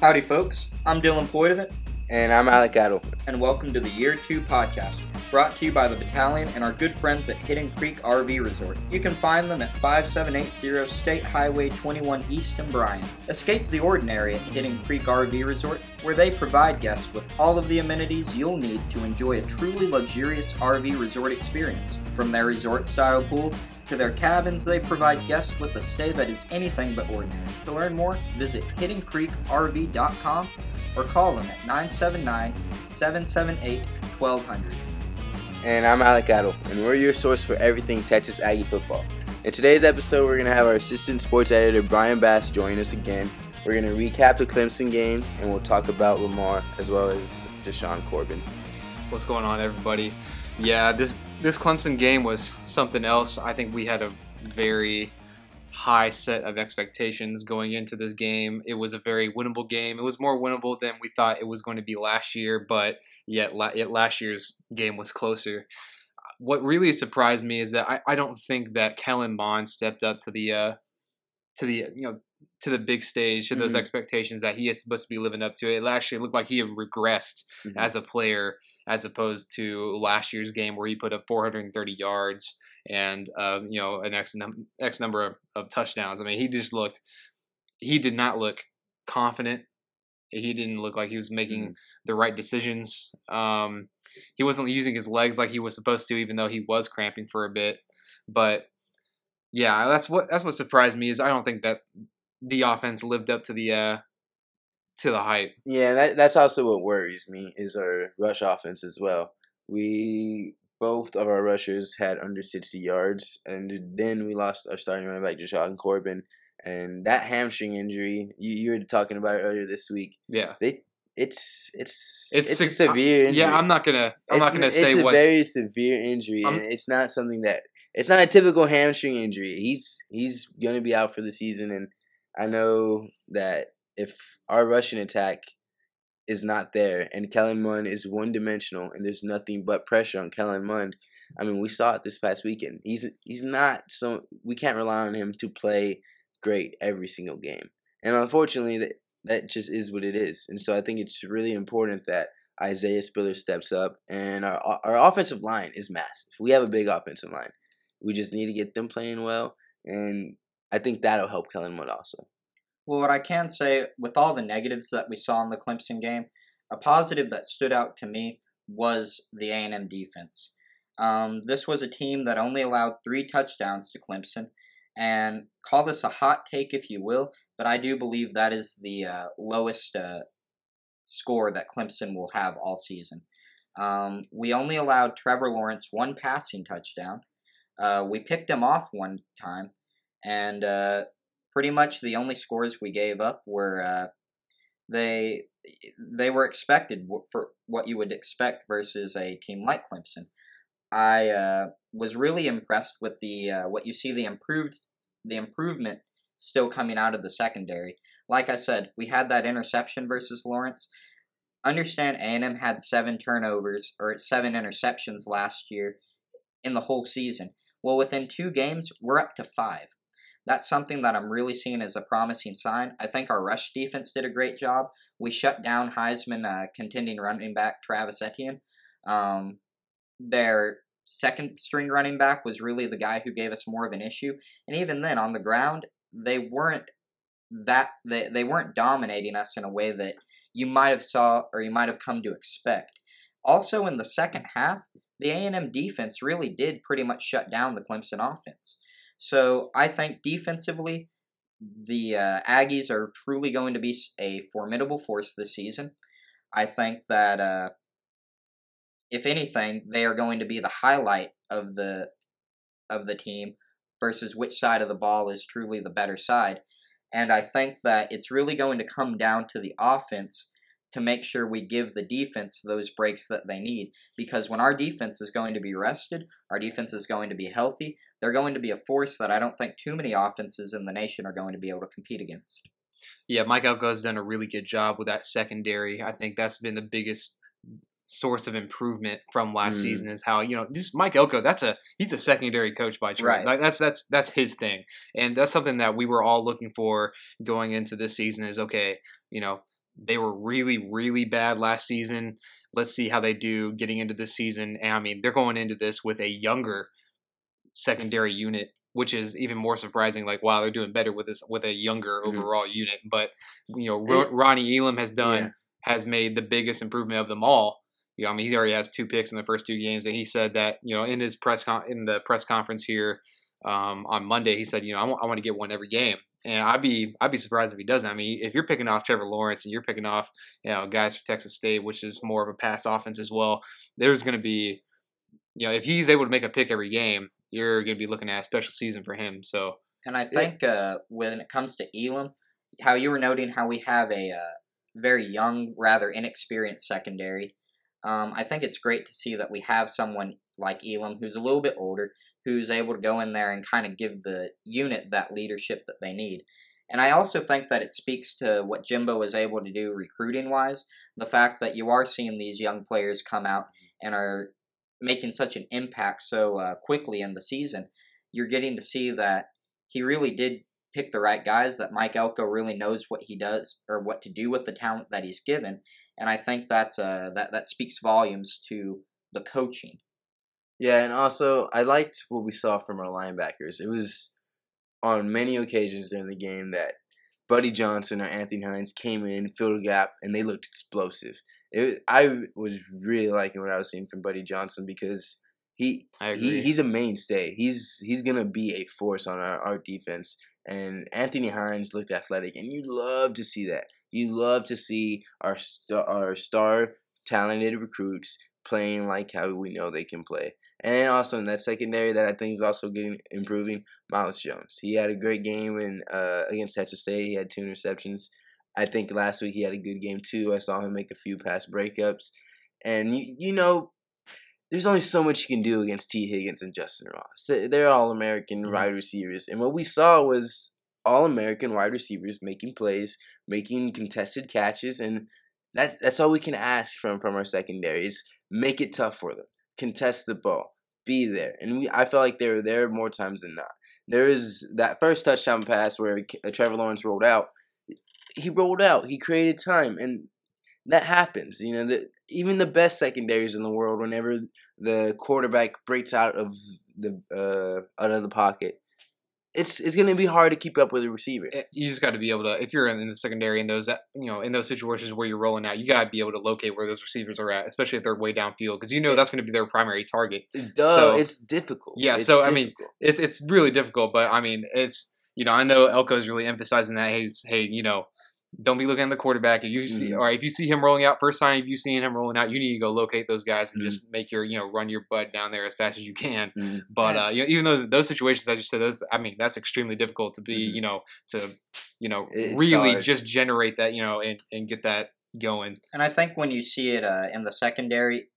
Howdy, folks. I'm Dylan Poitevin, And I'm Alek Adel. and welcome to the Year 2 podcast, brought to you by the Battalion and our good friends at Hidden Creek RV Resort. You can find them at 5780 State Highway 21 East in Bryan. Escape the ordinary at Hidden Creek RV Resort, where they provide guests with all of the amenities you'll need to enjoy a truly luxurious RV resort experience. From their resort style pool to their cabins, they provide guests with a stay that is anything but ordinary. To learn more, visit hiddencreekrv.com or call them at 979 778 1200. And I'm Alek Adel. And we're your source for everything Texas Aggie football. In today's episode, we're going to have our assistant sports editor, Brian Bass, join us again. We're going to recap the Clemson game, and we'll talk about Lamar as well as Jashaun Corbin. What's going on, everybody? Yeah, this this Clemson game was something else. I think we had a very high set of expectations going into this game. It was a very winnable game. It was more winnable than we thought it was going to be last year, but yet, yet last year's game was closer. What really surprised me is that I, I don't think that Kellen Mond stepped up to the uh, to the you know to the big stage to those Mhm. expectations that he is supposed to be living up to. It actually looked like he had regressed Mhm. as a player as opposed to last year's game where he put up 430 yards and uh, you know an x, num- x number of, of touchdowns. I mean, he just looked he did not look confident. He didn't look like he was making the right decisions. Um, he wasn't using his legs like he was supposed to, even though he was cramping for a bit. But yeah, that's what that's what surprised me is I don't think that the offense lived up to the uh, to the hype. Yeah, that, that's also what worries me is our rush offense as well. We both of our rushers had under sixty yards, and then we lost our starting running back Jashaun Corbin, and that hamstring injury you, you were talking about it earlier this week. Yeah. They it's it's It's it's, a severe injury. Yeah, I'm not gonna. I'm It's not gonna say it's a what's. very severe injury, I'm- and it's not something that it's not a typical hamstring injury. He's he's gonna be out for the season, and I know that if our Russian attack is not there, and Kellen Mond is one dimensional, and there's nothing but pressure on Kellen Mond. I mean, we saw it this past weekend. He's he's not so we can't rely on him to play great every single game, and unfortunately that that just is what it is. And so I think it's really important that Isaiah Spiller steps up, and our our offensive line is massive. We have a big offensive line. We just need to get them playing well, and I think that'll help Kellen Mond also. Well, what I can say, with all the negatives that we saw in the Clemson game, a positive that stood out to me was the A&M defense. Um, this was a team that only allowed three touchdowns to Clemson, and call this a hot take if you will, but I do believe that is the uh, lowest uh, score that Clemson will have all season. Um, we only allowed Trevor Lawrence one passing touchdown. Uh, we picked him off one time, and uh, pretty much the only scores we gave up were uh, they they were expected for what you would expect versus a team like Clemson. I uh, was really impressed with the uh, what you see the improved the improvement still coming out of the secondary. Like I said, we had that interception versus Lawrence. Understand A&M had seven turnovers or seven interceptions last year in the whole season. Well, within two games, we're up to five that's something that I'm really seeing as a promising sign. I think our rush defense did a great job. We shut down Heisman uh, contending running back Travis Etienne. Um, their second string running back was really the guy who gave us more of an issue, and even then on the ground they weren't that they, they weren't dominating us in a way that you might have saw or you might have come to expect. Also in the second half, the A&M defense really did pretty much shut down the Clemson offense. So I think defensively, the uh, Aggies are truly going to be a formidable force this season. I think that uh, if anything, they are going to be the highlight of the of the team versus which side of the ball is truly the better side. And I think that it's really going to come down to the offense to make sure we give the defense those breaks that they need. Because when our defense is going to be rested, our defense is going to be healthy, they're going to be a force that I don't think too many offenses in the nation are going to be able to compete against. Yeah, Mike Elko has done a really good job with that secondary. I think that's been the biggest source of improvement from last Mm. season is how you know just Mike Elko. That's a he's a secondary coach by trade. Right. Like that's that's that's his thing, and that's something that we were all looking for going into this season. Is okay, you know they were really, really bad last season. Let's see how they do getting into this season. And I mean, they're going into this with a younger secondary unit, which is even more surprising. Like, wow, they're doing better with this with a younger Mhm. overall unit. But you know, Ro- Roney Elam has done Yeah. has made the biggest improvement of them all. You know, I mean, he already has two picks in the first two games, and he said that you know in his press con- in the press conference here um, on Monday, he said, you know, I want, I want to get one every game, and I'd be I'd be surprised if he doesn't. I mean, if you're picking off Trevor Lawrence and you're picking off you know guys for Texas State, which is more of a pass offense as well, there's going to be you know if he's able to make a pick every game, you're going to be looking at a special season for him. So And I think uh, when it comes to Elam, how you were noting how we have a uh, very young, rather inexperienced secondary. Um, I think it's great to see that we have someone like Elam who's a little bit older, who's able to go in there and kind of give the unit that leadership that they need. And I also think that it speaks to what Jimbo is able to do recruiting wise. The fact that you are seeing these young players come out and are making such an impact so uh, quickly in the season. You're getting to see that he really did pick the right guys, that Mike Elko really knows what he does or what to do with the talent that he's given. And I think that's uh, that, that speaks volumes to the coaching. Yeah, and also I liked what we saw from our linebackers. It was on many occasions during the game that Buddy Johnson or Anthony Hines came in, filled a gap, and they looked explosive. It, I was really liking what I was seeing from Buddy Johnson because he he he's a mainstay. He's he's gonna be a force on our, our defense. And Anthony Hines looked athletic, and you love to see that. You love to see our star, our star talented recruits playing like how we know they can play. And also in that secondary that I think is also getting improving, Myles Jones. He had a great game in uh, against Texas State. He had two interceptions. I think last week he had a good game too. I saw him make a few pass breakups. And you, you know, there's only so much you can do against Tee Higgins and Justyn Ross. They- They're all American Mhm. wide receivers. And what we saw was all American wide receivers making plays, making contested catches, and that's that's all we can ask from from our secondary is make it tough for them. Contest the ball. Be there. And we I felt like they were there more times than not. There is that first touchdown pass where uh, Trevor Lawrence rolled out. He rolled out. He created time and that happens. You know, the, even the best secondaries in the world, whenever the quarterback breaks out of the uh, out of the pocket, it's it's gonna be hard to keep up with the receiver. Eh, you just got to be able to if you're in the secondary in those uh, you know in those situations where you're rolling out you got to be able to locate where those receivers are at especially if they're way downfield because you know that's going to be their primary target Duh, so- it's difficult. Yeah, It's so, I mean, it's it's really difficult but i mean it's you know i know elko's really emphasizing that he's hey you know don't be looking at the quarterback if you see Mhm. or if you see him rolling out first sign if you see him rolling out you need to go locate those guys and Mhm. just make your you know run your butt down there as fast as you can Mhm. but Yeah. uh, you know, even those those situations I just said, those I mean, that's extremely difficult to be, Mhm. you know, to you know It's really hard. just generate that, you know, and and get that going. And I think when you see it uh, in the secondary,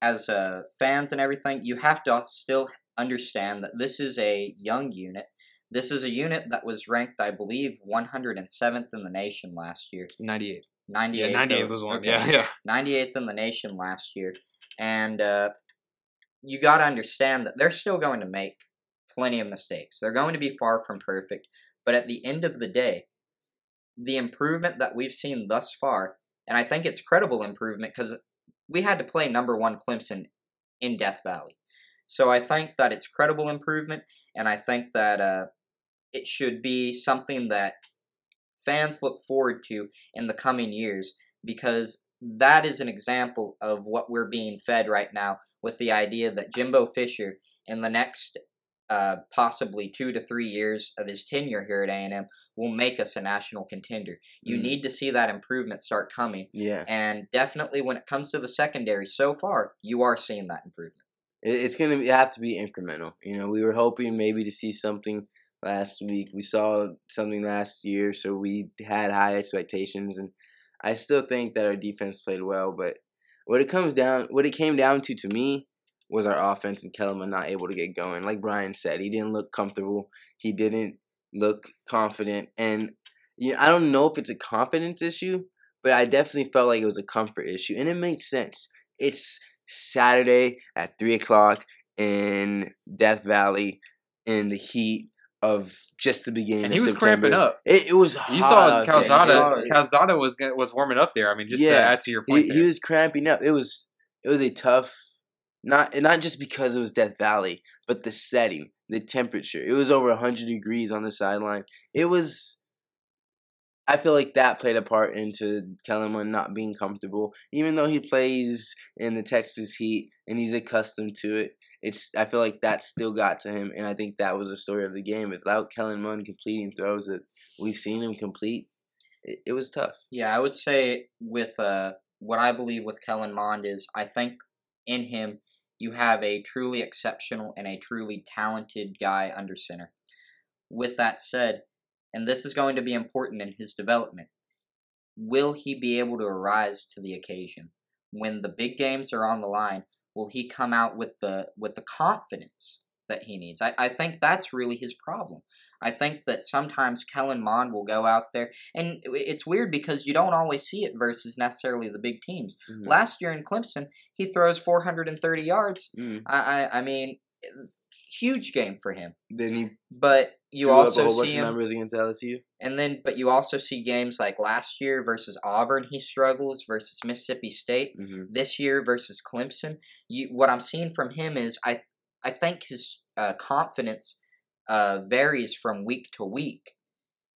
as uh, fans and everything, you have to still understand that this is a young unit. This is a unit that was ranked, I believe, 107th in the nation last year. Ninety eight. 98th. Yeah, ninety eight was one. okay. Yeah, yeah. 98th in the nation last year. And uh, you got to understand that they're still going to make plenty of mistakes. They're going to be far from perfect. But at the end of the day, the improvement that we've seen thus far, and I think it's credible improvement because we had to play number one Clemson in Death Valley. So I think that it's credible improvement, and I think that uh, it should be something that fans look forward to in the coming years because that is an example of what we're being fed right now with the idea that Jimbo Fisher in the next uh, possibly two to three years of his tenure here at A&M will make us a national contender. You Mhm. need to see that improvement start coming. yeah, And definitely when it comes to the secondary so far, you are seeing that improvement. it's gonna have to be incremental. You know, we were hoping maybe to see something last week. We saw something last year, so we had high expectations, and I still think that our defense played well. But what it comes down, what it came down to, to me, was our offense and Kellen Mond not able to get going. Like Brian said, he didn't look comfortable. He didn't look confident, and you know, I don't know if it's a confidence issue, but I definitely felt like it was a comfort issue, and it made sense. It's Saturday at three o'clock in Death Valley in the heat of just the beginning. and of he was September. cramping up. It, it was. You saw. Calzada. Calzada was was warming up there. I mean, just to add to your point, he there. was cramping up. It was it was a tough not and not just because it was Death Valley, but the setting, the temperature. It was over 100 degrees on the sideline. It was I feel like that played a part into Kellen Mond not being comfortable. Even though he plays in the Texas Heat and he's accustomed to it, it's I feel like that still got to him and I think that was the story of the game. Without Kellen Mond completing throws that we've seen him complete, it, it was tough. Yeah, I would say with uh, what I believe with Kellen Mond is I think in him you have a truly exceptional and a truly talented guy under center. With that said, and this is going to be important in his development, will he be able to arise to the occasion when the big games are on the line? Will he come out with the with the confidence that he needs? I, I think that's really his problem. I think that sometimes Kellen Mond will go out there and it's weird because you don't always see it versus necessarily the big teams. Mhm. Last year in Clemson, he throws 430 yards. Mm. I, I, I mean, huge game for him. Then he But you threw up a also see him, numbers against LSU. and then but you also see games like last year versus Auburn. He struggles versus Mississippi State. Mm-hmm. This year versus Clemson. You what I'm seeing from him is I I think his uh, confidence uh, varies from week to week.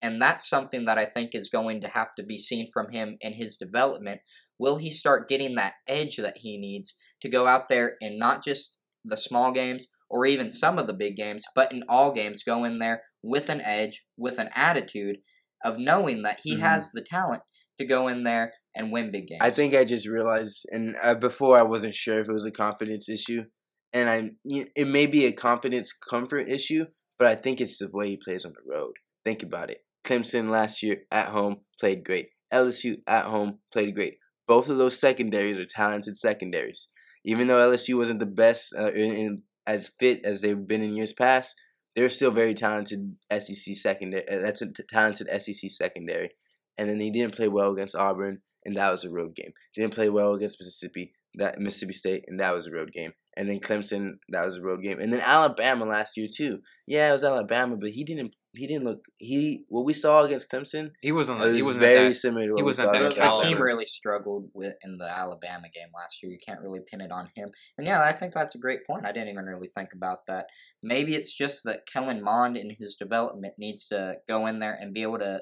And that's something that I think is going to have to be seen from him in his development. Will he start getting that edge that he needs to go out there and not just the small games or even some of the big games, but in all games go in there with an edge, with an attitude of knowing that he Mhm. has the talent to go in there and win big games. I think I just realized, and uh, before I wasn't sure if it was a confidence issue, and I it may be a confidence comfort issue, but I think it's the way he plays on the road. Think about it. Clemson last year at home played great. LSU at home played great. Both of those secondaries are talented secondaries. Even though LSU wasn't the best uh, in, in, as fit as they've been in years past, they're still very talented SEC secondary. Uh, that's a t- talented SEC secondary. And then they didn't play well against Auburn, and that was a road game. Didn't play well against Mississippi, that Mississippi State, and that was a road game. And then Clemson, that was a road game. And then Alabama last year too. Yeah, it was Alabama, but he didn't. He didn't look. He what we saw against Clemson. he wasn't. Was he wasn't very that. similar to what he wasn't saw that the, the caliber. team really struggled with in the Alabama game last year. You can't really pin it on him. And yeah, I think that's a great point. I didn't even really think about that. Maybe it's just that Kellen Mond in his development needs to go in there and be able to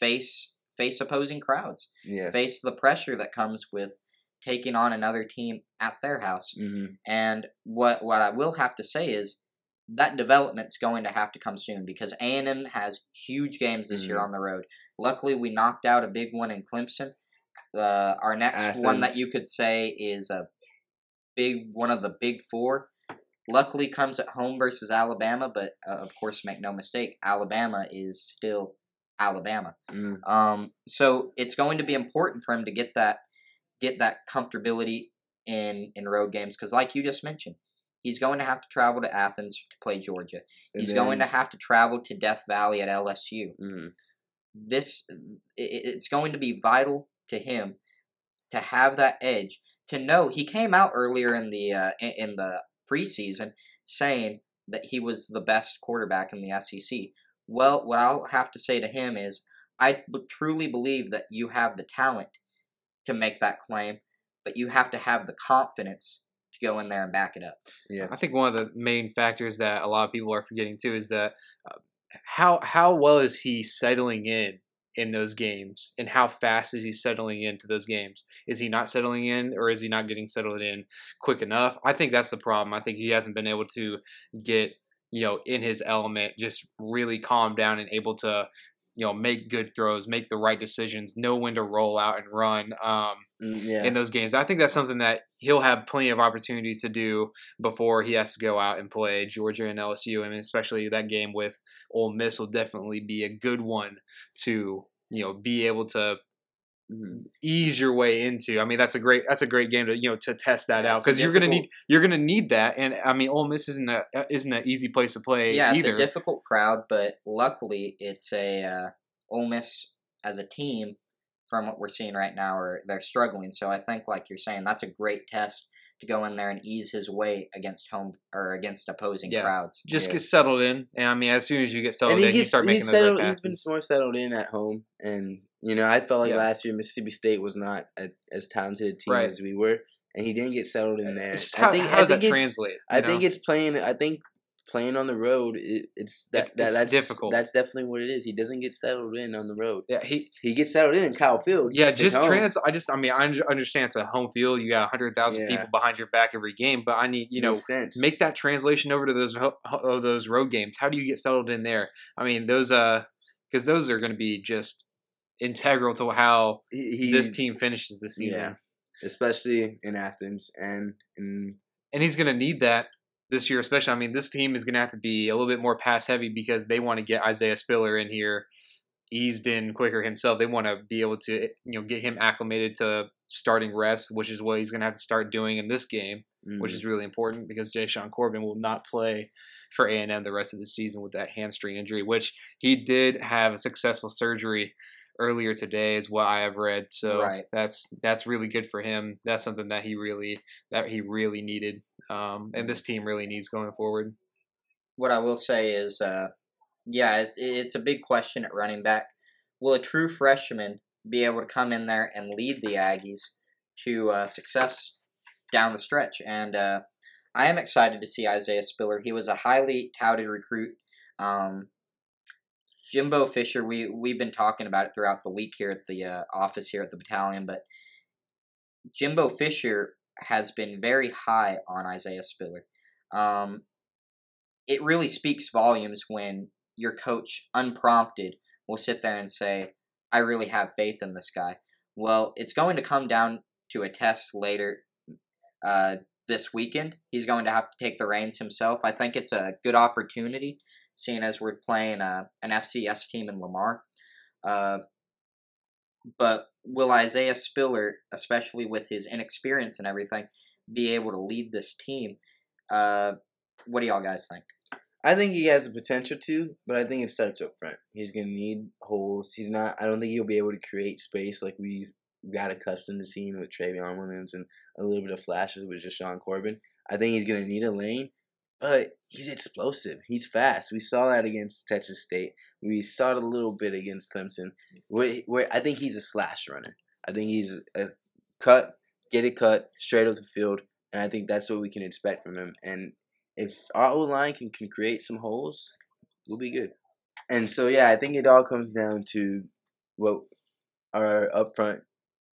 face face opposing crowds, Yeah. face the pressure that comes with taking on another team at their house. hmm And what what I will have to say is that development's going to have to come soon because A&M has huge games this year Mhm. on the road. Luckily, we knocked out a big one in Clemson. Uh, our next one that you could say is a big one of the big four. Luckily, comes at home versus Alabama, but uh, of course, make no mistake, Alabama is still Alabama. hmm Um, so it's going to be important for him to get that get that comfortability in in road games because, like you just mentioned, he's going to have to travel to Athens to play Georgia. He's going to have to travel to Death Valley at LSU. hmm This it, it's going to be vital to him to have that edge to know he came out earlier in the uh, in in the preseason saying that he was the best quarterback in the SEC. Well, what I'll have to say to him is I b- truly believe that you have the talent to make that claim, but you have to have the confidence to go in there and back it up. Yeah. I think one of the main factors that a lot of people are forgetting too is that uh, how how well is he settling in in those games, and how fast is he settling into those games? Is he not settling in, or is he not getting settled in quick enough? I think that's the problem. I think he hasn't been able to get you know in his element, just really calm down and able to you know make good throws, make the right decisions, know when to roll out and run. Um, yeah. in those games. I think that's something that he'll have plenty of opportunities to do before he has to go out and play Georgia and LSU, and especially that game with Ole Miss will definitely be a good one to you know be able to Mhm. ease your way into. I mean, that's a great that's a great game to you know to test that Yeah, out because you're gonna need you're gonna need that, and I mean, Ole Miss isn't a isn't an easy place to play yeah, it's a difficult crowd, but luckily it's a uh, Ole Miss as a team. From what we're seeing right now, are they're struggling. So I think, like you're saying, that's a great test to go in there and ease his way against home or against opposing Yeah. crowds. Just Yeah. get settled in, and I mean, as soon as you get settled and he in, you start making he's those settled. right He's been more settled in at home, and you know I felt like Yeah. last year Mississippi State was not a, as talented a team Right. as we were, and he didn't get settled in uh, there. It's just I how, think how does that think it's- translate? I you think it's playing. I think playing on the road. It, it's that, It's- that it's that's difficult. That's definitely what it is. He doesn't get settled in on the road. yeah, he He gets settled in in Kyle Field. Yeah, just trans. I just, I mean, I understand it's a home field. You got hundred thousand Yeah. people behind your back every game, but I need, you know, sense. make that translation over to those ho- ho- those road games. How do you get settled in there? I mean, those uh, because those are going to be just integral to how he, he, this team finishes the season, yeah, especially in Athens and in and he's going to need that this year, especially. I mean, this team is going to have to be a little bit more pass heavy because they want to get Isaiah Spiller in here eased in quicker himself. They want to be able to you know get him acclimated to starting reps, which is what he's going to have to start doing in this game. which mm, is really important because Jashaun Corbin will not play for A and M the rest of the season with that hamstring injury, which he did have a successful surgery earlier today, is what I have read. So Right. that's that's really good for him. That's something that he really that he really needed, um, and this team really needs going forward. what I will say is, uh, yeah, it, it's a big question at running back. Will a true freshman be able to come in there and lead the Aggies to uh, success down the stretch? And uh, I am excited to see Isaiah Spiller. He was a highly touted recruit. Um, Jimbo Fisher, we we've been talking about it throughout the week here at the uh, office here at the battalion, but Jimbo Fisher has been very high on Isaiah Spiller. Um, it really speaks volumes when your coach, unprompted, will sit there and say, I really have faith in this guy. Well, it's going to come down to a test later uh, this weekend. He's going to have to take the reins himself. I think it's a good opportunity, seeing as we're playing uh, an FCS team in Lamar. Uh, but will Isaiah Spiller, especially with his inexperience and everything, be able to lead this team? Uh, what do y'all guys think? I think he has the potential to, but I think it starts up front. He's gonna need holes. He's not. I don't think he'll be able to create space like we got accustomed to seeing with Trayveon Williams and a little bit of flashes with Jashaun Corbin. I think he's gonna need a lane, but he's explosive. He's fast. We saw that against Texas State. We saw it a little bit against Clemson. Where, where I think he's a slash runner. I think he's a cut, get it cut straight up the field, and I think that's what we can expect from him. And if our O line can, can create some holes, we'll be good. And so yeah, I think it all comes down to what our up front,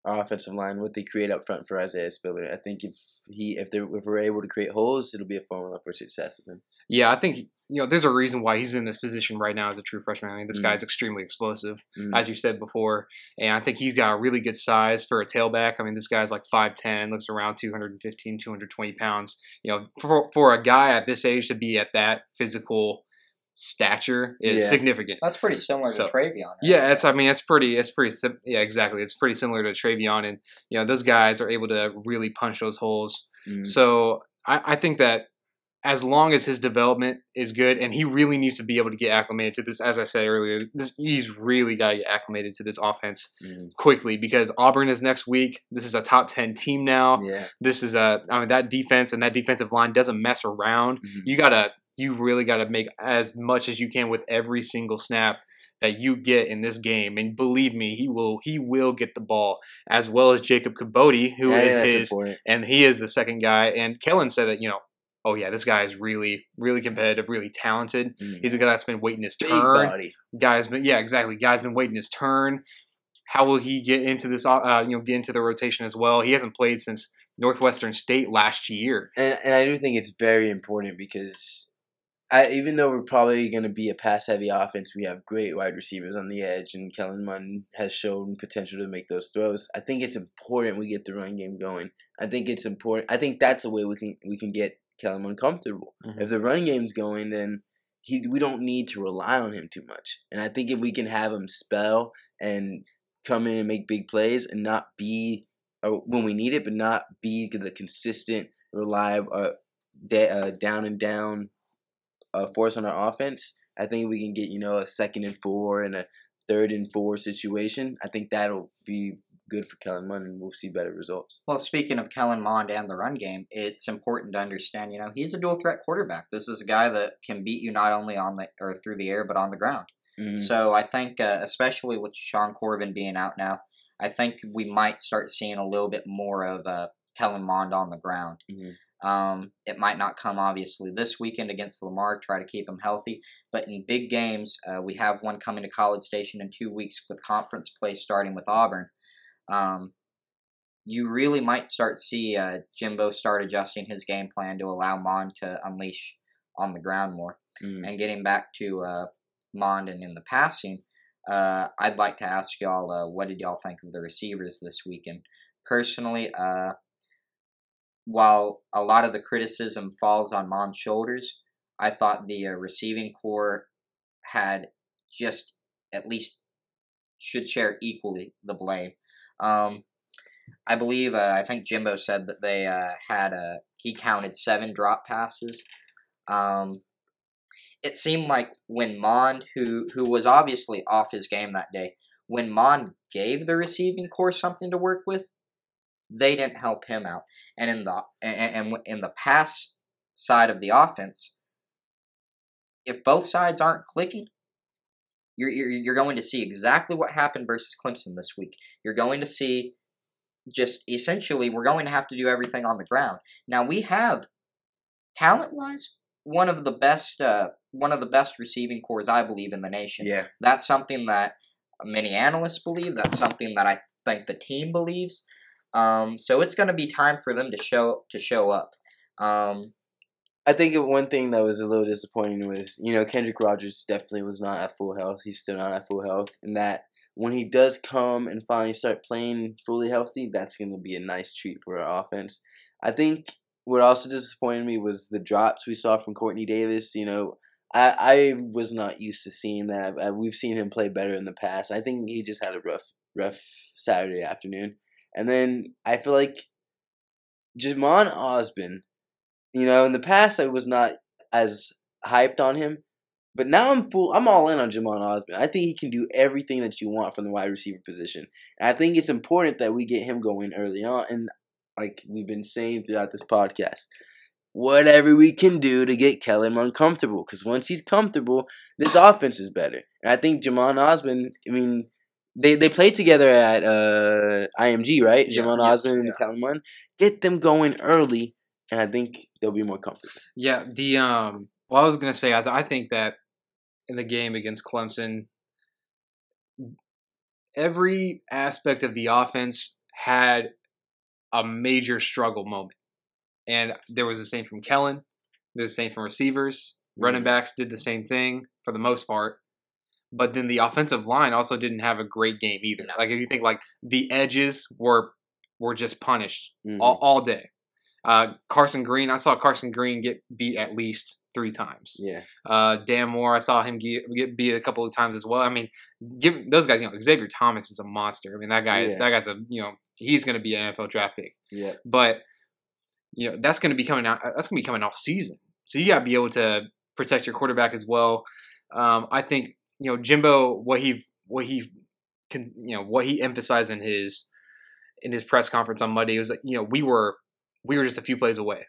offensive line, what they create up front for Isaiah Spiller. I think if he if they if we're able to create holes, it'll be a formula for success with him. Yeah, I think you know there's a reason why he's in this position right now as a true freshman. I mean, this Mm. guy's extremely explosive. Mm. as you said before. And I think he's got a really good size for a tailback. I mean, this guy's like 5'10, looks around 215, 220 pounds. You know, for, for a guy at this age to be at that physical stature is Yeah. significant. That's pretty similar So- to Trayveon. right? Yeah, it's. I mean, it's pretty. It's pretty. sim- Yeah, exactly. It's pretty similar to Trayveon, and you know, those guys are able to really punch those holes. Mm. So I, I think that as long as his development is good, and he really needs to be able to get acclimated to this. As I said earlier, this, he's really got to get acclimated to this offense Mm. quickly because Auburn is next week. This is a top ten team now. Yeah. This is a. I mean, that defense and that defensive line doesn't mess around. Mhm. You gotta. You really gotta make as much as you can with every single snap that you get in this game. And believe me, he will. He will get the ball as well as Jacob Kibodi, who Yeah, is that's his important. and he is the second guy. And Kellen said that you know, oh yeah, this guy is really, really competitive, really talented. Mm. He's a guy that's been waiting his turn. Guy's been, yeah, exactly. Guy's been waiting his turn. How will he get into this? Uh, you know, get into the rotation as well? He hasn't played since Northwestern State last year. And and I do think it's very important because I, even though we're probably going to be a pass heavy offense, we have great wide receivers on the edge, and Kellen Mond has shown potential to make those throws. I think it's important we get the run game going. I think it's important. I think that's a way we can we can get Kellen Mond comfortable. Mhm. If the run game's going, then he we don't need to rely on him too much. And I think if we can have him spell and come in and make big plays and not be or when we need it, but not be the consistent, reliable, uh, da- uh, down and down uh, force on our offense. I think we can get you know a second and four and a third and four situation. I think that'll be good for Kellen Mond, and we'll see better results. Well, speaking of Kellen Mond and the run game, it's important to understand. You know, he's a dual threat quarterback. This is a guy that can beat you not only on the or through the air, but on the ground. Mhm. So I think, uh, especially with Sean Corbin being out now, I think we might start seeing a little bit more of uh, Kellen Mond on the ground. Mhm. Um, it might not come obviously this weekend against Lamar. Try to keep him healthy, but in big games, uh, we have one coming to College Station in two weeks with conference play starting with Auburn. Um, you really might start see uh, Jimbo start adjusting his game plan to allow Mond to unleash on the ground more. Mhm. And getting back to uh, Mond and in the passing, uh, I'd like to ask y'all, uh, what did y'all think of the receivers this weekend? Personally, uh, while a lot of the criticism falls on Mond's shoulders, I thought the uh, receiving corps had just at least should share equally the blame. Um, I believe uh, I think Jimbo said that they uh, had a he counted seven drop passes. Um, it seemed like when Mond, who who was obviously off his game that day, when Mond gave the receiving corps something to work with, they didn't help him out. And in the and, and in the pass side of the offense, if both sides aren't clicking, you're, you're you're going to see exactly what happened versus Clemson this week. You're going to see just essentially we're going to have to do everything on the ground. Now we have talent wise one of the best uh, one of the best receiving corps I believe in the nation. Yeah. That's something that many analysts believe. That's something that I think the team believes. Um, so it's going to be time for them to show to show up. Um, I think one thing that was a little disappointing was, you know, Kendrick Rogers definitely was not at full health. He's still not at full health. And that when he does come and finally start playing fully healthy, that's going to be a nice treat for our offense. I think what also disappointed me was the drops we saw from Quartney Davis. You know, I, I was not used to seeing that. I, we've seen him play better in the past. I think he just had a rough, rough Saturday afternoon. And then I feel like Jhamon Ausbon, you know, in the past I was not as hyped on him, but now I'm full. I'm all in on Jhamon Ausbon. I think he can do everything that you want from the wide receiver position. And I think it's important that we get him going early on. And like we've been saying throughout this podcast, whatever we can do to get Kellen uncomfortable, because once he's comfortable, this offense is better. And I think Jhamon Ausbon. I mean. They, they played together at uh, IMG, right? Yeah, Jhamon yes, Ausbon and yeah. Mond. Get them going early, and I think they'll be more comfortable. Yeah, the um. Well, I was gonna say I, th- I think that in the game against Clemson, every aspect of the offense had a major struggle moment, and there was the same from Kellen. There's the same from receivers. Running Mhm. backs did the same thing for the most part. But then the offensive line also didn't have a great game either. No. Like if you think like the edges were were just punished Mhm. all, all day. Uh, Carson Green, I saw Carson Green get beat at least three times. Yeah. Uh, Dan Moore, I saw him get, get beat a couple of times as well. I mean, give those guys, you know, Xavier Thomas is a monster. I mean, that guy is that guy's a you know he's going to be an NFL draft pick. Yeah. But you know that's going to be coming out. That's going to be coming off season. So you got to be able to protect your quarterback as well. Um, I think you know Jimbo what he what he can you know what he emphasized in his in his press conference on Monday was that you know we were we were just a few plays away.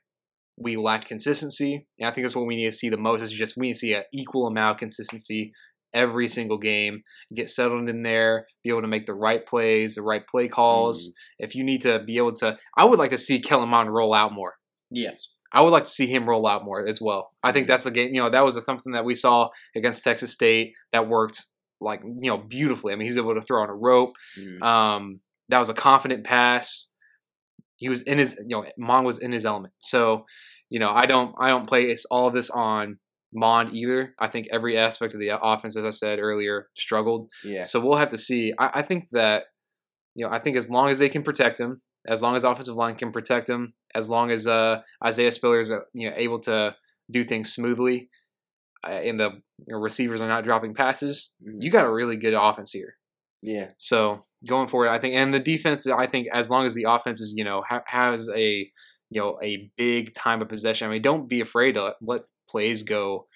We lacked consistency, and I think that's what we need to see the most. Is just we need to see an equal amount of consistency every single game. Get settled in there, be able to make the right plays, the right play calls. Mm-hmm. If you need to be able to, I would like to see Kellen Mond roll out more. yes. I would like to see him roll out more as well. I think that's a game. You know, that was something that we saw against Texas State that worked like you know beautifully. I mean, he's able to throw on a rope. Mhm. Um, that was a confident pass. He was in his, you know, Mond was in his element. So, you know, I don't, I don't place all of this on Mond either. I think every aspect of the offense, as I said earlier, struggled. Yeah. So we'll have to see. I, I think that, you know, I think as long as they can protect him, as long as offensive line can protect him, as long as uh, Isaiah Spiller is uh, you know able to do things smoothly, uh, and the you know, receivers are not dropping passes, Mhm. you got a really good offense here. Yeah. So going forward, I think, and the defense, I think, as long as the offense is, you know, ha- has a, you know, a big time of possession. I mean, don't be afraid to let plays go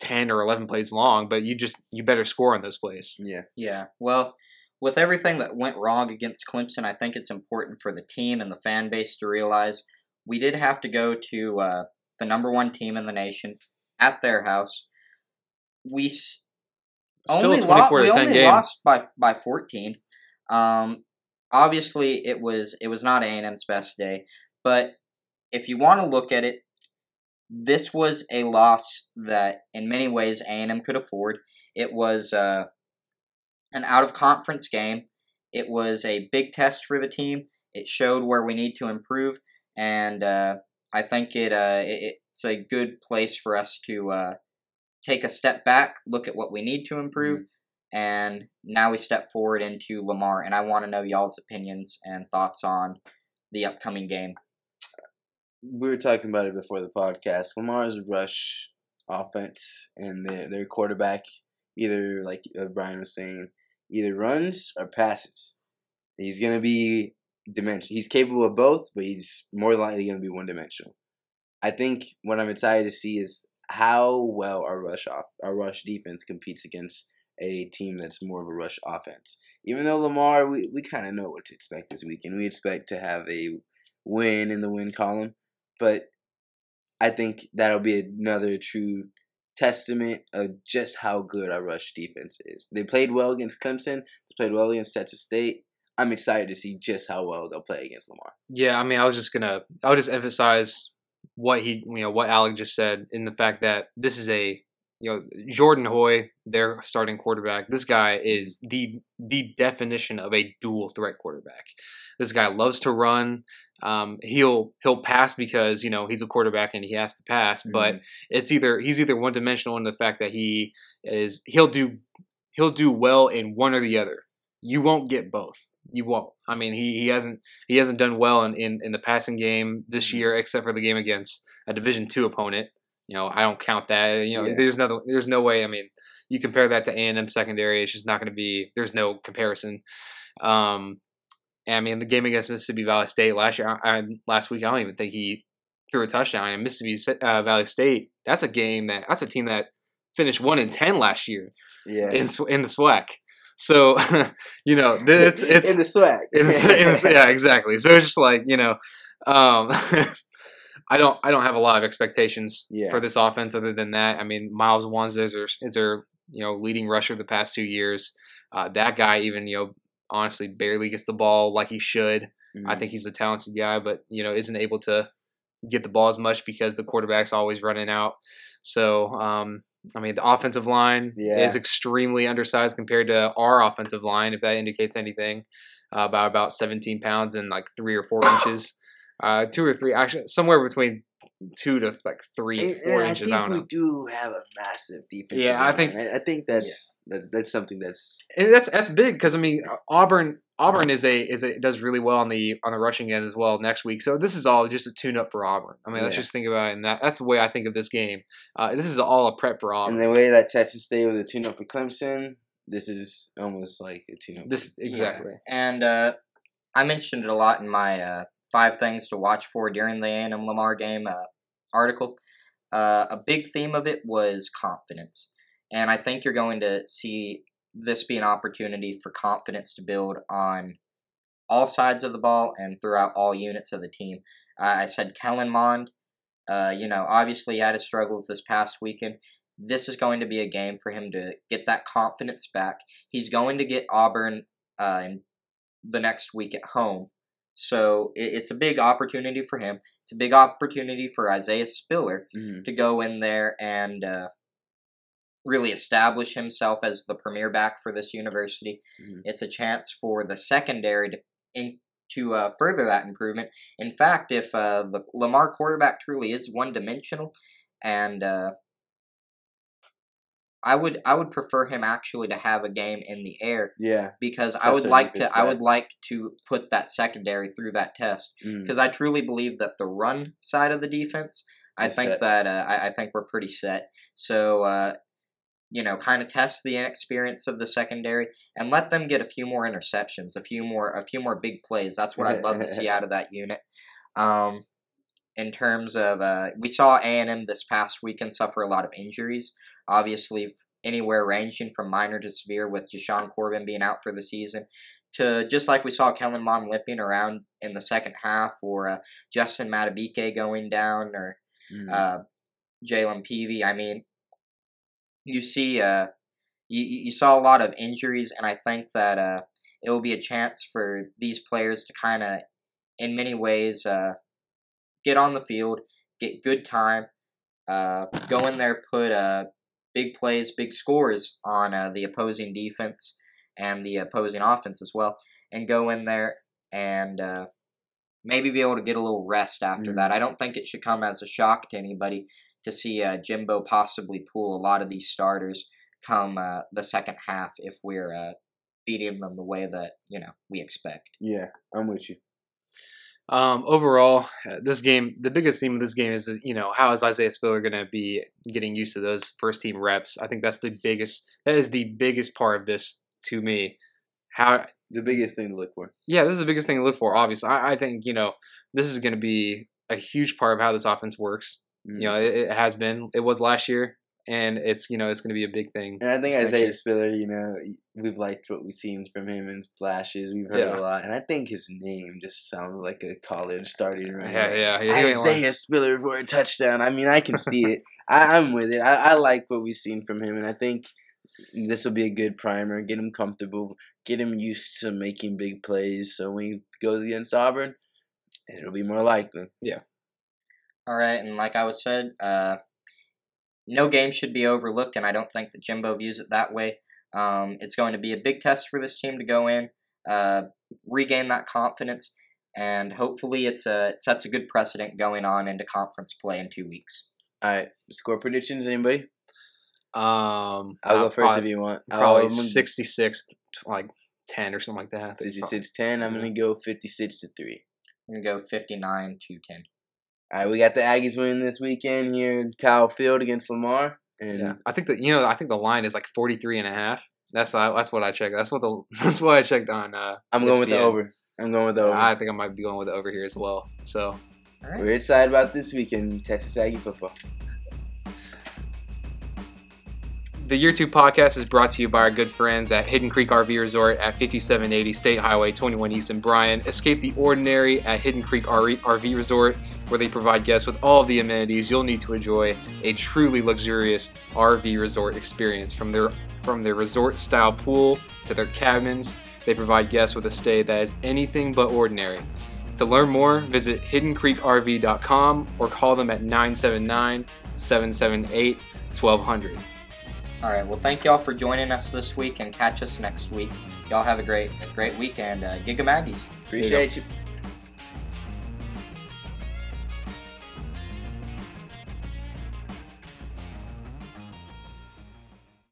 ten or eleven plays long, but you just you better score on those plays. Yeah. Yeah. Well, with everything that went wrong against Clemson, I think it's important for the team and the fan base to realize we did have to go to uh, the number one team in the nation at their house. We s- Still only, a lo- 24 we to 10 only game. lost by by 14. Um, obviously, it was it was not A&M's best day, but if you want to look at it, this was a loss that, in many ways, A&M could afford. It was uh, an out of conference game. It was a big test for the team. It showed where we need to improve, and uh, I think it, uh, it it's a good place for us to uh, take a step back, look at what we need to improve, and now we step forward into Lamar. And I want to know y'all's opinions and thoughts on the upcoming game. we were talking about it before the podcast. Lamar's rush offense and their their quarterback either like uh, Brian was saying, either runs or passes. He's gonna be dimension. He's capable of both, but he's more likely gonna be one dimensional. I think what I'm excited to see is how well our rush off our rush defense competes against a team that's more of a rush offense. Even though Lamar, we, we kind of know what to expect this weekend. We expect to have a win in the win column, but I think that'll be another true testament of just how good our rush defense is. They played well against Clemson. They played well against Texas State. I'm excited to see just how well they'll play against Lamar. Yeah, I mean, I was just gonna, I would just emphasize what he, you know, what Alek just said in the fact that this is a, you know, Jordan Hoy, their starting quarterback. This guy is the the definition of a dual threat quarterback. This guy loves to run. Um, he'll he'll pass because you know he's a quarterback and he has to pass. But it's either he's either one dimensional in the fact that he is he'll do he'll do well in one or the other. You won't get both. You won't. I mean, he, he hasn't he hasn't done well in, in, in the passing game this year, except for the game against a Division two opponent. You know, I don't count that. You know, Yeah. there's no there's no way. I mean, you compare that to A and M secondary, it's just not going to be. There's no comparison. Um, and I mean, the game against Mississippi Valley State last year, I, last week, I don't even think he threw a touchdown. And Mississippi uh, Valley State, that's a game that that's a team that finished one in ten last year Yeah. in in the SWAC. So you know, this it's in the swag. in the, in the, yeah, exactly. So it's just like you know, um, I don't I don't have a lot of expectations Yeah. for this offense other than that. I mean, Miles Wanza is their, is their you know leading rusher the past two years. Uh, that guy even you know honestly barely gets the ball like he should. I Mhm. think he's a talented guy, but you know isn't able to get the ball as much because the quarterback's always running out. So um, I mean, the offensive line Yeah. is extremely undersized compared to our offensive line, if that indicates anything. Uh, about about 17 pounds and like three or four inches, uh, two or three, actually somewhere between two to like three, And- four and inches. I I think don't we know. do have a massive defense. Yeah, I think- I, I think that's that's that's something that's And that's that's big because I mean Auburn Auburn is a is a does really well on the on the rushing end as well next week. So this is all just a tune up for Auburn. I mean, let's Yeah. just think about it, and that that's the way I think of this game. Uh, this is all a prep for Auburn. and the way that Texas State was a tune up for Clemson. This is almost like a tune up. this exactly. And uh, I mentioned it a lot in my uh, five things to watch for during the A&M Lamar game uh, article. Uh, a big theme of it was confidence, and I think you're going to see this be an opportunity for confidence to build on all sides of the ball and throughout all units of the team. Uh, I said Kellen Mond. Uh, you know, obviously had his struggles this past weekend. This is going to be a game for him to get that confidence back. He's going to get Auburn uh, in the next week at home. So it, it's a big opportunity for him. It's a big opportunity for Isaiah Spiller Mhm. to go in there and uh, really establish himself as the premier back for this university. Mhm. It's a chance for the secondary to in, to uh, further that improvement. In fact, if uh, the Lamar quarterback truly is one dimensional, and uh, I would I would prefer him actually to have a game in the air Yeah. because I would like to I would like to put that secondary through that test because I truly believe that the run side of the defense, I think set. that uh, I, I think we're pretty set. So uh, you know, kind of test the inexperience of the secondary and let them get a few more interceptions, a few more a few more big plays. That's what I'd love to see out of that unit. Um, in terms of uh, we saw A and M this past weekend suffer a lot of injuries. Obviously, anywhere ranging from minor to severe, with Jashaun Corbin being out for the season, to just like we saw Kellen Mond limping around in the second half, or uh, Justin Madubuike going down, or Mm. uh, Jalen Peavy. I mean, you see, uh, you you saw a lot of injuries, and I think that uh, it will be a chance for these players to kind of, in many ways, uh, get on the field, get good time, uh, go in there, put uh, big plays, big scores on uh, the opposing defense and the opposing offense as well, and go in there and uh, maybe be able to get a little rest after Mm. that. I don't think it should come as a shock to anybody to see uh, Jimbo possibly pull a lot of these starters come uh, the second half if we're uh, beating them the way that you know we expect. yeah, I'm with you. Um, overall, uh, this game, the biggest theme of this game is, you know, how is Isaiah Spiller going to be getting used to those first team reps? I think that's the biggest, that is the biggest part of this to me. How, The biggest thing to look for. yeah, this is the biggest thing to look for, obviously. I, I think, you know, this is going to be a huge part of how this offense works. Mm. You know, it, it has been, it was last year, and it's, you know, it's going to be a big thing. And I think Isaiah year. Spiller, you know, we've liked what we've seen from him in flashes. We've heard Yeah. a lot, and I think his name just sounds like a college starting right Yeah, yeah. yeah he ain't lying. Isaiah Spiller for a touchdown. I mean, I can see it. I, I'm with it. I, I like what we've seen from him, and I think this will be a good primer. Get him comfortable. Get him used to making big plays. So when he goes against Auburn, it'll be more likely. Yeah. All right, and like I was said, uh, no game should be overlooked, and I don't think that Jimbo views it that way. Um, it's going to be a big test for this team to go in, uh, regain that confidence, and hopefully it's a, it sets a good precedent going on into conference play in two weeks. All right, score predictions. Anybody? Um, I'll uh, go first probably, if you want. probably Um, 66, like 10 or something like that. I 66 10. I'm going to go 56 to 3. I'm going to go 59 to 10. All right, we got the Aggies winning this weekend here in Kyle Field against Lamar. And Yeah, I think that you know, I think the line is like 43 and a half. That's uh, that's what I checked. That's what the that's what I checked on. Uh, I'm going with the over. I'm going with the over. I think I might be going with the over here as well. So All right. We're excited about this weekend, Texas Aggie football. The Year Two podcast is brought to you by our good friends at Hidden Creek RV Resort at 5780 State Highway 21 East in Bryan. Escape the ordinary at Hidden Creek RV Resort, where they provide guests with all of the amenities you'll need to enjoy a truly luxurious RV resort experience. From their from their resort style pool to their cabins, they provide guests with a stay that is anything but ordinary. To learn more, visit hiddencreekrv.com or call them at 979 778 1200. All right. Well, thank y'all for joining us this week, and catch us next week. Y'all have a great, a great weekend. Uh, Gig 'em Aggies. Appreciate you.